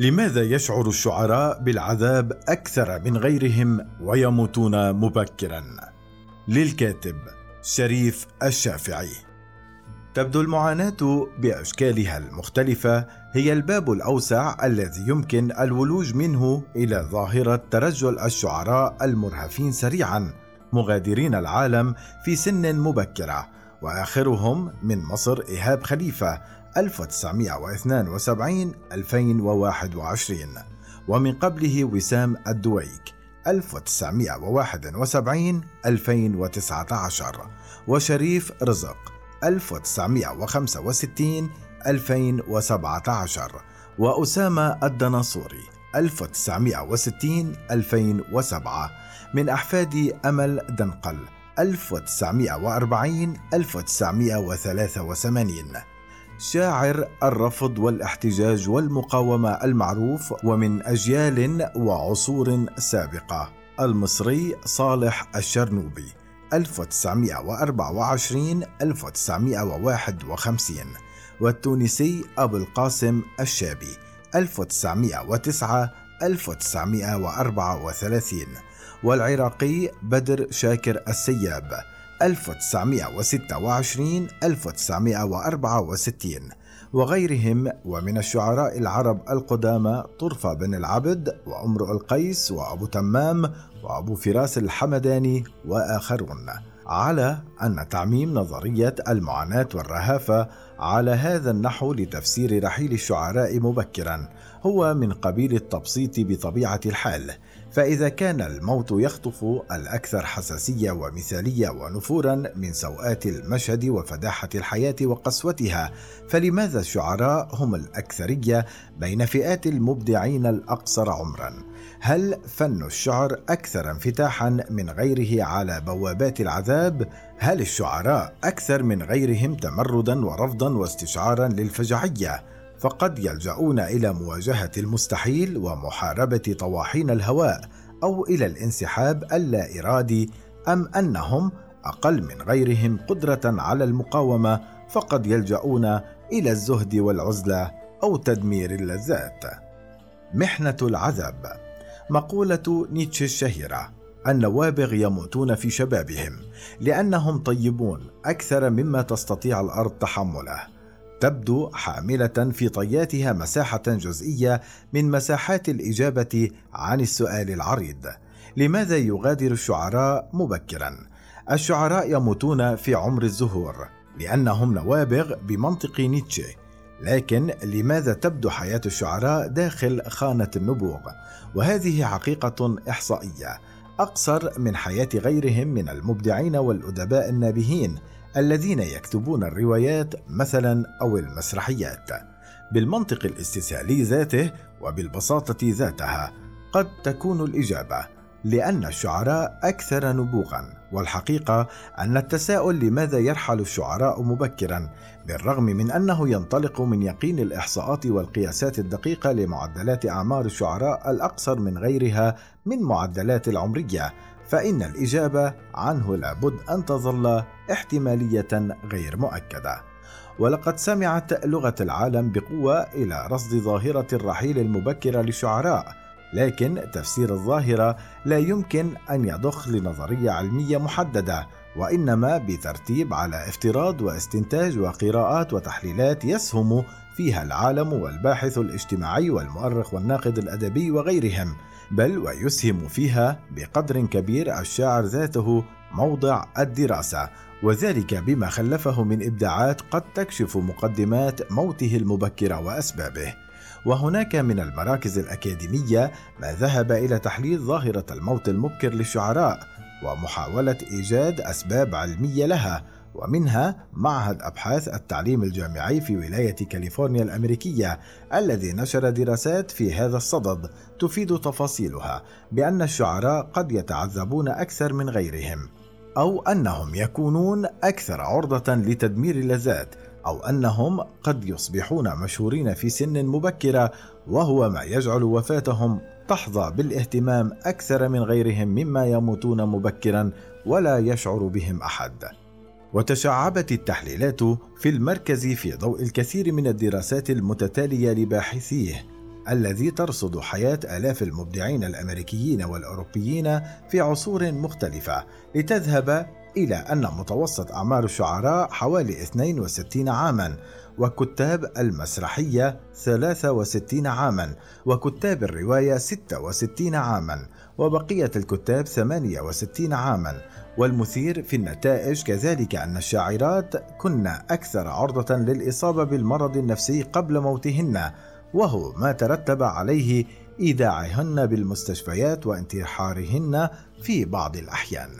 لماذا يشعر الشعراء بالعذاب أكثر من غيرهم ويموتون مبكرا؟ للكاتب شريف الشافعي. تبدو المعاناة بأشكالها المختلفة هي الباب الأوسع الذي يمكن الولوج منه إلى ظاهرة ترجل الشعراء المرهفين سريعا مغادرين العالم في سن مبكرة وآخرهم من مصر إيهاب خليفة 1972 2021 ومن قبله وسام الدويك 1971 2019 وشريف رزق 1965 2017 وأسامة الدناصوري 1960 2007 من أحفاد أمل دنقل 1940 1983 شاعر الرفض والاحتجاج والمقاومة المعروف ومن أجيال وعصور سابقة. المصري صالح الشرنوبي 1924 1951 والتونسي أبو القاسم الشابي 1909 1934 والعراقي بدر شاكر السياب 1926 1964 وغيرهم ومن الشعراء العرب القدامى طرفة بن العبد وأمرؤ القيس وأبو تمام وأبو فراس الحمداني وآخرون. على أن تعميم نظرية المعاناة والرهافة على هذا النحو لتفسير رحيل الشعراء مبكرا هو من قبيل التبسيط بطبيعة الحال. فإذا كان الموت يخطف الأكثر حساسية ومثالية ونفورا من سوءات المشهد وفداحة الحياة وقسوتها فلماذا الشعراء هم الأكثرية بين فئات المبدعين الأقصر عمرا؟ هل فن الشعر أكثر انفتاحا من غيره على بوابات العذاب؟ هل الشعراء أكثر من غيرهم تمردا ورفضا واستشعارا للفجعية؟ فقد يلجؤون إلى مواجهة المستحيل ومحاربة طواحين الهواء أو إلى الانسحاب اللا ارادي أم أنهم أقل من غيرهم قدرة على المقاومة فقد يلجؤون إلى الزهد والعزلة أو تدمير اللذات. محنة العذاب. مقولة نيتشه الشهيرة النوابغ يموتون في شبابهم لأنهم طيبون أكثر مما تستطيع الأرض تحمله. تبدو حاملة في طياتها مساحة جزئية من مساحات الإجابة عن السؤال العريض. لماذا يغادر الشعراء مبكرا؟ الشعراء يموتون في عمر الزهور لأنهم نوابغ بمنطق نيتشه. لكن لماذا تبدو حياة الشعراء داخل خانة النبوغ؟ وهذه حقيقة إحصائية أقصر من حياة غيرهم من المبدعين والأدباء النابهين. الذين يكتبون الروايات مثلا أو المسرحيات بالمنطق الاستسهالي ذاته وبالبساطة ذاتها قد تكون الإجابة لأن الشعراء أكثر نبوغا والحقيقة أن التساؤل لماذا يرحل الشعراء مبكرا بالرغم من أنه ينطلق من يقين الإحصاءات والقياسات الدقيقة لمعدلات أعمار الشعراء الأقصر من غيرها من معدلات العمرية فإن الإجابة عنه لابد أن تظل احتمالية غير مؤكدة. ولقد سمعت لغة العالم بقوة إلى رصد ظاهرة الرحيل المبكر للشعراء، لكن تفسير الظاهرة لا يمكن أن يضخ لنظرية علمية محددة، وإنما بترتيب على افتراض واستنتاج وقراءات وتحليلات يسهم فيها العالم والباحث الاجتماعي والمؤرخ والناقد الأدبي وغيرهم. بل ويسهم فيها بقدر كبير الشاعر ذاته موضع الدراسة وذلك بما خلفه من إبداعات قد تكشف مقدمات موته المبكره وأسبابه. وهناك من المراكز الأكاديمية ما ذهب إلى تحليل ظاهرة الموت المبكر للشعراء ومحاولة إيجاد أسباب علمية لها ومنها معهد أبحاث التعليم الجامعي في ولاية كاليفورنيا الأمريكية الذي نشر دراسات في هذا الصدد تفيد تفاصيلها بأن الشعراء قد يتعذبون أكثر من غيرهم أو أنهم يكونون أكثر عرضة لتدمير اللذات أو أنهم قد يصبحون مشهورين في سن مبكرة وهو ما يجعل وفاتهم تحظى بالاهتمام أكثر من غيرهم مما يموتون مبكرا ولا يشعر بهم أحد. وتشعبت التحليلات في المركز في ضوء الكثير من الدراسات المتتالية لباحثيه الذي ترصد حياة آلاف المبدعين الأمريكيين والأوروبيين في عصور مختلفة لتذهب إلى أن متوسط أعمار الشعراء حوالي 62 عاماً وكتاب المسرحية 63 عاما وكتاب الرواية 66 عاما وبقية الكتاب 68 عاما والمثير في النتائج كذلك أن الشاعرات كن أكثر عرضة للإصابة بالمرض النفسي قبل موتهن وهو ما ترتب عليه إيداعهن بالمستشفيات وانتحارهن في بعض الأحيان.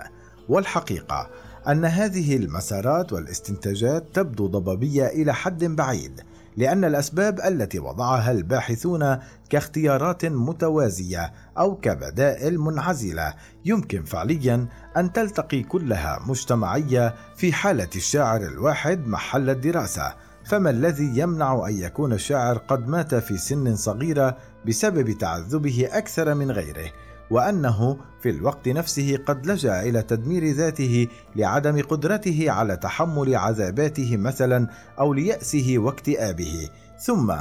والحقيقة أن هذه المسارات والاستنتاجات تبدو ضبابية إلى حد بعيد لأن الأسباب التي وضعها الباحثون كاختيارات متوازية أو كبدائل منعزلة يمكن فعليا أن تلتقي كلها مجتمعية في حالة الشاعر الواحد محل الدراسة. فما الذي يمنع أن يكون الشاعر قد مات في سن صغيرة بسبب تعذبه أكثر من غيره؟ وأنه في الوقت نفسه قد لجأ إلى تدمير ذاته لعدم قدرته على تحمل عذاباته مثلا أو ليأسه واكتئابه. ثم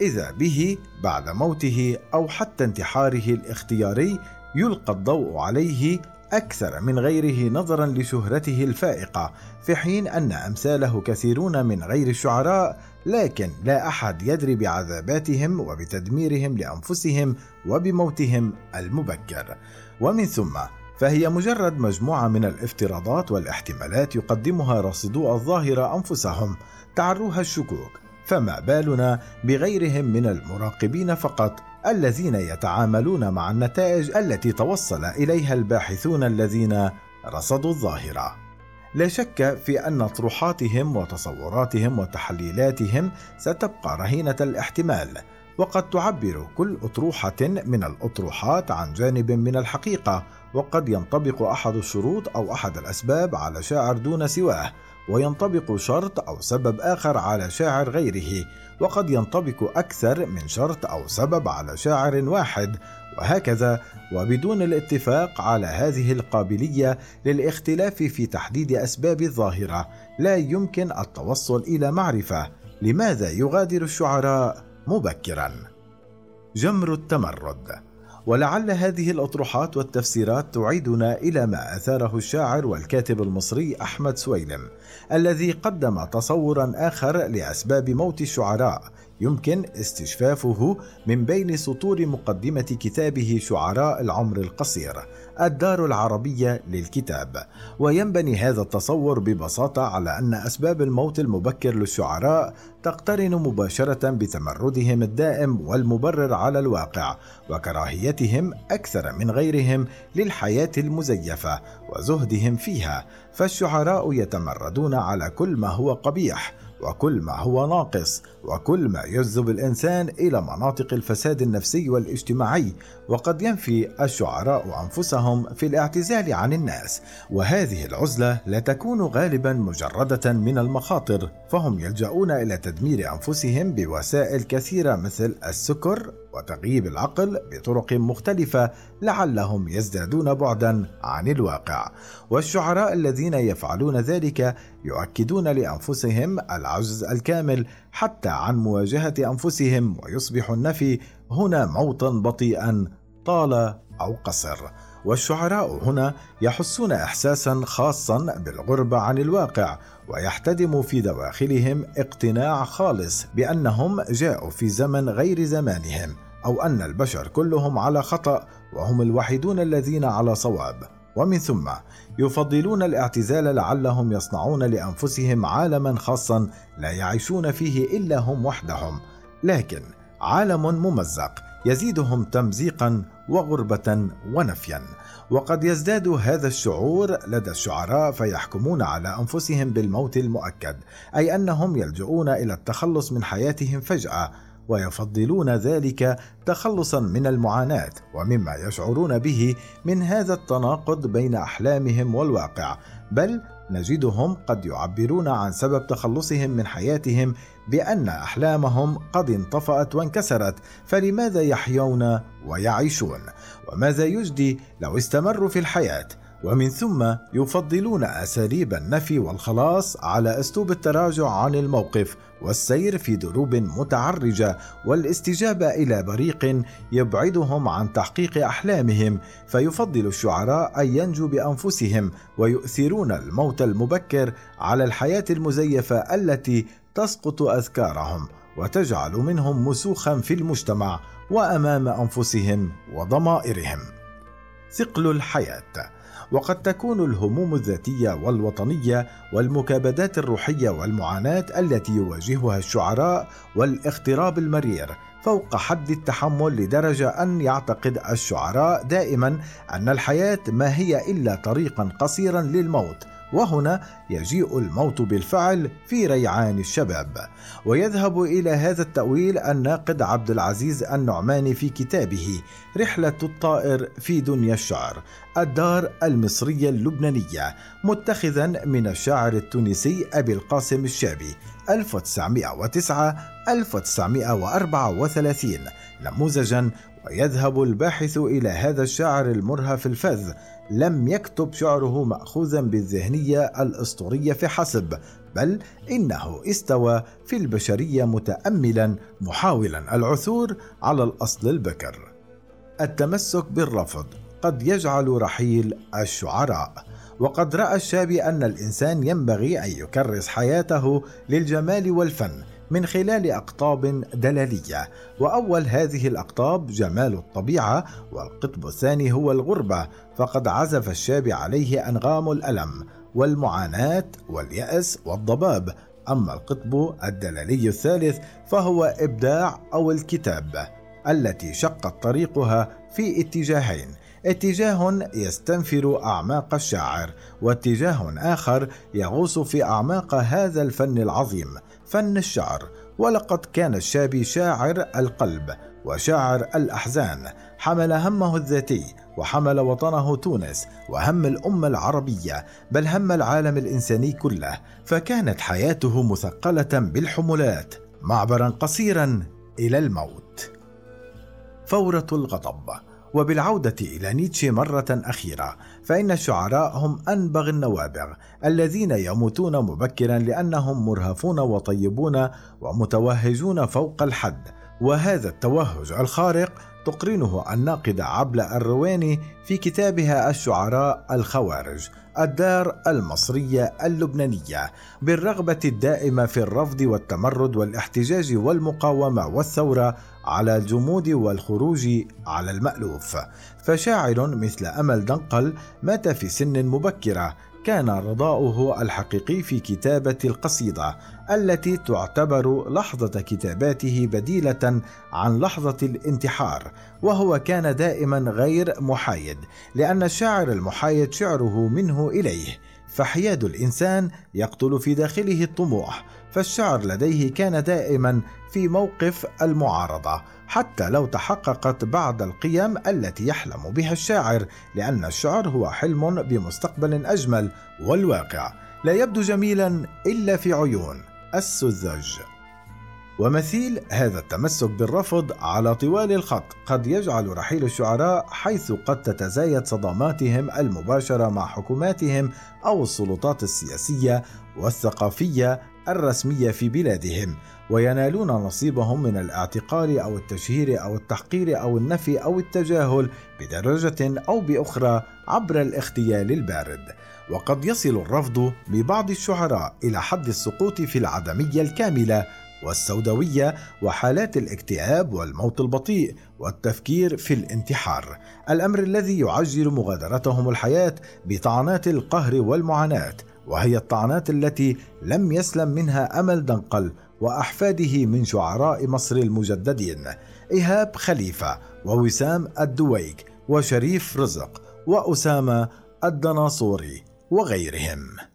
إذا به بعد موته أو حتى انتحاره الاختياري يلقى الضوء عليه أكثر من غيره نظرا لشهرته الفائقة في حين أن أمثاله كثيرون من غير الشعراء لكن لا أحد يدري بعذاباتهم وبتدميرهم لأنفسهم وبموتهم المبكر. ومن ثم فهي مجرد مجموعة من الافتراضات والاحتمالات يقدمها راصدو الظاهرة أنفسهم تعروها الشكوك. فما بالنا بغيرهم من المراقبين فقط الذين يتعاملون مع النتائج التي توصل إليها الباحثون الذين رصدوا الظاهرة. لا شك في أن اطروحاتهم وتصوراتهم وتحليلاتهم ستبقى رهينة الاحتمال وقد تعبر كل أطروحة من الأطروحات عن جانب من الحقيقة وقد ينطبق أحد الشروط أو أحد الأسباب على شاعر دون سواه. وينطبق شرط أو سبب آخر على شاعر غيره وقد ينطبق أكثر من شرط أو سبب على شاعر واحد وهكذا وبدون الاتفاق على هذه القابلية للاختلاف في تحديد أسباب الظاهرة لا يمكن التوصل إلى معرفة. لماذا يغادر الشعراء مبكرا؟ جمر التمرد ولعل هذه الأطروحات والتفسيرات تعيدنا إلى ما آثاره الشاعر والكاتب المصري أحمد سويلم الذي قدم تصورا آخر لأسباب موت الشعراء يمكن استشفافه من بين سطور مقدمة كتابه شعراء العمر القصير الدار العربية للكتاب. وينبني هذا التصور ببساطة على أن أسباب الموت المبكر للشعراء تقترن مباشرة بتمردهم الدائم والمبرر على الواقع وكراهيتهم أكثر من غيرهم للحياة المزيفة وزهدهم فيها. فالشعراء يتمردون على كل ما هو قبيح وكل ما هو ناقص وكل ما يجذب الإنسان إلى مناطق الفساد النفسي والاجتماعي وقد ينفي الشعراء أنفسهم في الاعتزال عن الناس. وهذه العزلة لا تكون غالبا مجردة من المخاطر فهم يلجؤون إلى تدمير أنفسهم بوسائل كثيرة مثل السكر وتغييب العقل بطرق مختلفة لعلهم يزدادون بعدا عن الواقع. والشعراء الذين يفعلون ذلك يؤكدون لأنفسهم العجز الكامل حتى عن مواجهة أنفسهم ويصبح النفي هنا موتا بطيئا طال أو قصر. والشعراء هنا يحسون احساسا خاصا بالغربة عن الواقع ويحتدم في دواخلهم اقتناع خالص بأنهم جاءوا في زمن غير زمانهم أو أن البشر كلهم على خطأ وهم الوحيدون الذين على صواب. ومن ثم يفضلون الاعتزال لعلهم يصنعون لأنفسهم عالما خاصا لا يعيشون فيه إلا هم وحدهم. لكن عالم ممزق يزيدهم تمزيقا وغربة ونفيا. وقد يزداد هذا الشعور لدى الشعراء فيحكمون على أنفسهم بالموت المؤكد أي أنهم يلجؤون إلى التخلص من حياتهم فجأة ويفضلون ذلك تخلصا من المعاناة ومما يشعرون به من هذا التناقض بين أحلامهم والواقع بل نجدهم قد يعبرون عن سبب تخلصهم من حياتهم بأن أحلامهم قد انطفأت وانكسرت فلماذا يحيون ويعيشون؟ وماذا يجدي لو استمروا في الحياة؟ ومن ثم يفضلون أساليب النفي والخلاص على أسلوب التراجع عن الموقف والسير في دروب متعرجة والاستجابة إلى بريق يبعدهم عن تحقيق أحلامهم فيفضل الشعراء أن ينجوا بأنفسهم ويؤثرون الموت المبكر على الحياة المزيفة التي تسقط أذكارهم وتجعل منهم مسوخا في المجتمع وأمام أنفسهم وضمائرهم. ثقل الحياة وقد تكون الهموم الذاتية والوطنية والمكابدات الروحية والمعاناة التي يواجهها الشعراء والاغتراب المرير فوق حد التحمل لدرجة أن يعتقد الشعراء دائما أن الحياة ما هي إلا طريقا قصيرا للموت وهنا يجيء الموت بالفعل في ريعان الشباب. ويذهب إلى هذا التأويل الناقد عبد العزيز النعماني في كتابه رحلة الطائر في دنيا الشعر الدار المصرية اللبنانية متخذا من الشاعر التونسي أبي القاسم الشابي 1909 1934 نموذجا ويذهب الباحث إلى هذا الشاعر المرهف الفذ لم يكتب شعره ماخوذا بالذهنية الأسطورية فحسب بل إنه استوى في البشرية متاملا محاولا العثور على الأصل البكر. التمسك بالرفض قد يجعل رحيل الشعراء. وقد رأى الشابي أن الإنسان ينبغي أن يكرس حياته للجمال والفن من خلال أقطاب دلالية. وأول هذه الأقطاب جمال الطبيعة والقطب الثاني هو الغربة. فقد عزف الشاب عليه أنغام الألم والمعاناة واليأس والضباب. أما القطب الدلالي الثالث فهو إبداع أو الكتاب التي شقت طريقها في اتجاهين. اتجاه يستنفر أعماق الشاعر واتجاه آخر يغوص في أعماق هذا الفن العظيم فن الشعر. ولقد كان الشابي شاعر القلب وشاعر الأحزان. حمل همه الذاتي وحمل وطنه تونس وهم الأمة العربية بل هم العالم الإنساني كله. فكانت حياته مثقلة بالحملات معبرا قصيرا إلى الموت. فورة الغضب. وبالعودة إلى نيتشه مرة أخيرة فإن الشعراء هم أنبغ النوابغ الذين يموتون مبكرا لأنهم مرهفون وطيبون ومتوهجون فوق الحد. وهذا التوهج الخارق تقرنه الناقدة عبلة الرواني في كتابها الشعراء الخوارج الدار المصرية اللبنانية بالرغبة الدائمة في الرفض والتمرد والاحتجاج والمقاومة والثورة على الجمود والخروج على المألوف. فشاعر مثل أمل دنقل مات في سن مبكرة. كان رضاؤه الحقيقي في كتابة القصيدة التي تعتبر لحظة كتاباته بديلة عن لحظة الانتحار، وهو كان دائما غير محايد، لأن الشاعر المحايد شعره منه إليه، فحياد الإنسان يقتل في داخله الطموح، فالشعر لديه كان دائما في موقف المعارضة حتى لو تحققت بعض القيم التي يحلم بها الشاعر لأن الشعر هو حلم بمستقبل أجمل والواقع. لا يبدو جميلا إلا في عيون السذج. ومثيل هذا التمسك بالرفض على طوال الخط. قد يجعل رحيل الشعراء حيث قد تتزايد صداماتهم المباشرة مع حكوماتهم أو السلطات السياسية والثقافية الرسمية في بلادهم وينالون نصيبهم من الاعتقال أو التشهير أو التحقير أو النفي أو التجاهل بدرجة أو بأخرى عبر الاغتيال البارد. وقد يصل الرفض ببعض الشعراء إلى حد السقوط في العدمية الكاملة والسوداوية وحالات الاكتئاب والموت البطيء والتفكير في الانتحار. الأمر الذي يعجل مغادرتهم الحياة بطعنات القهر والمعاناة وهي الطعنات التي لم يسلم منها أمل دنقل وأحفاده من شعراء مصر المجددين. إيهاب خليفة ووسام الدويك وشريف رزق وأسامة الدناصوري وغيرهم.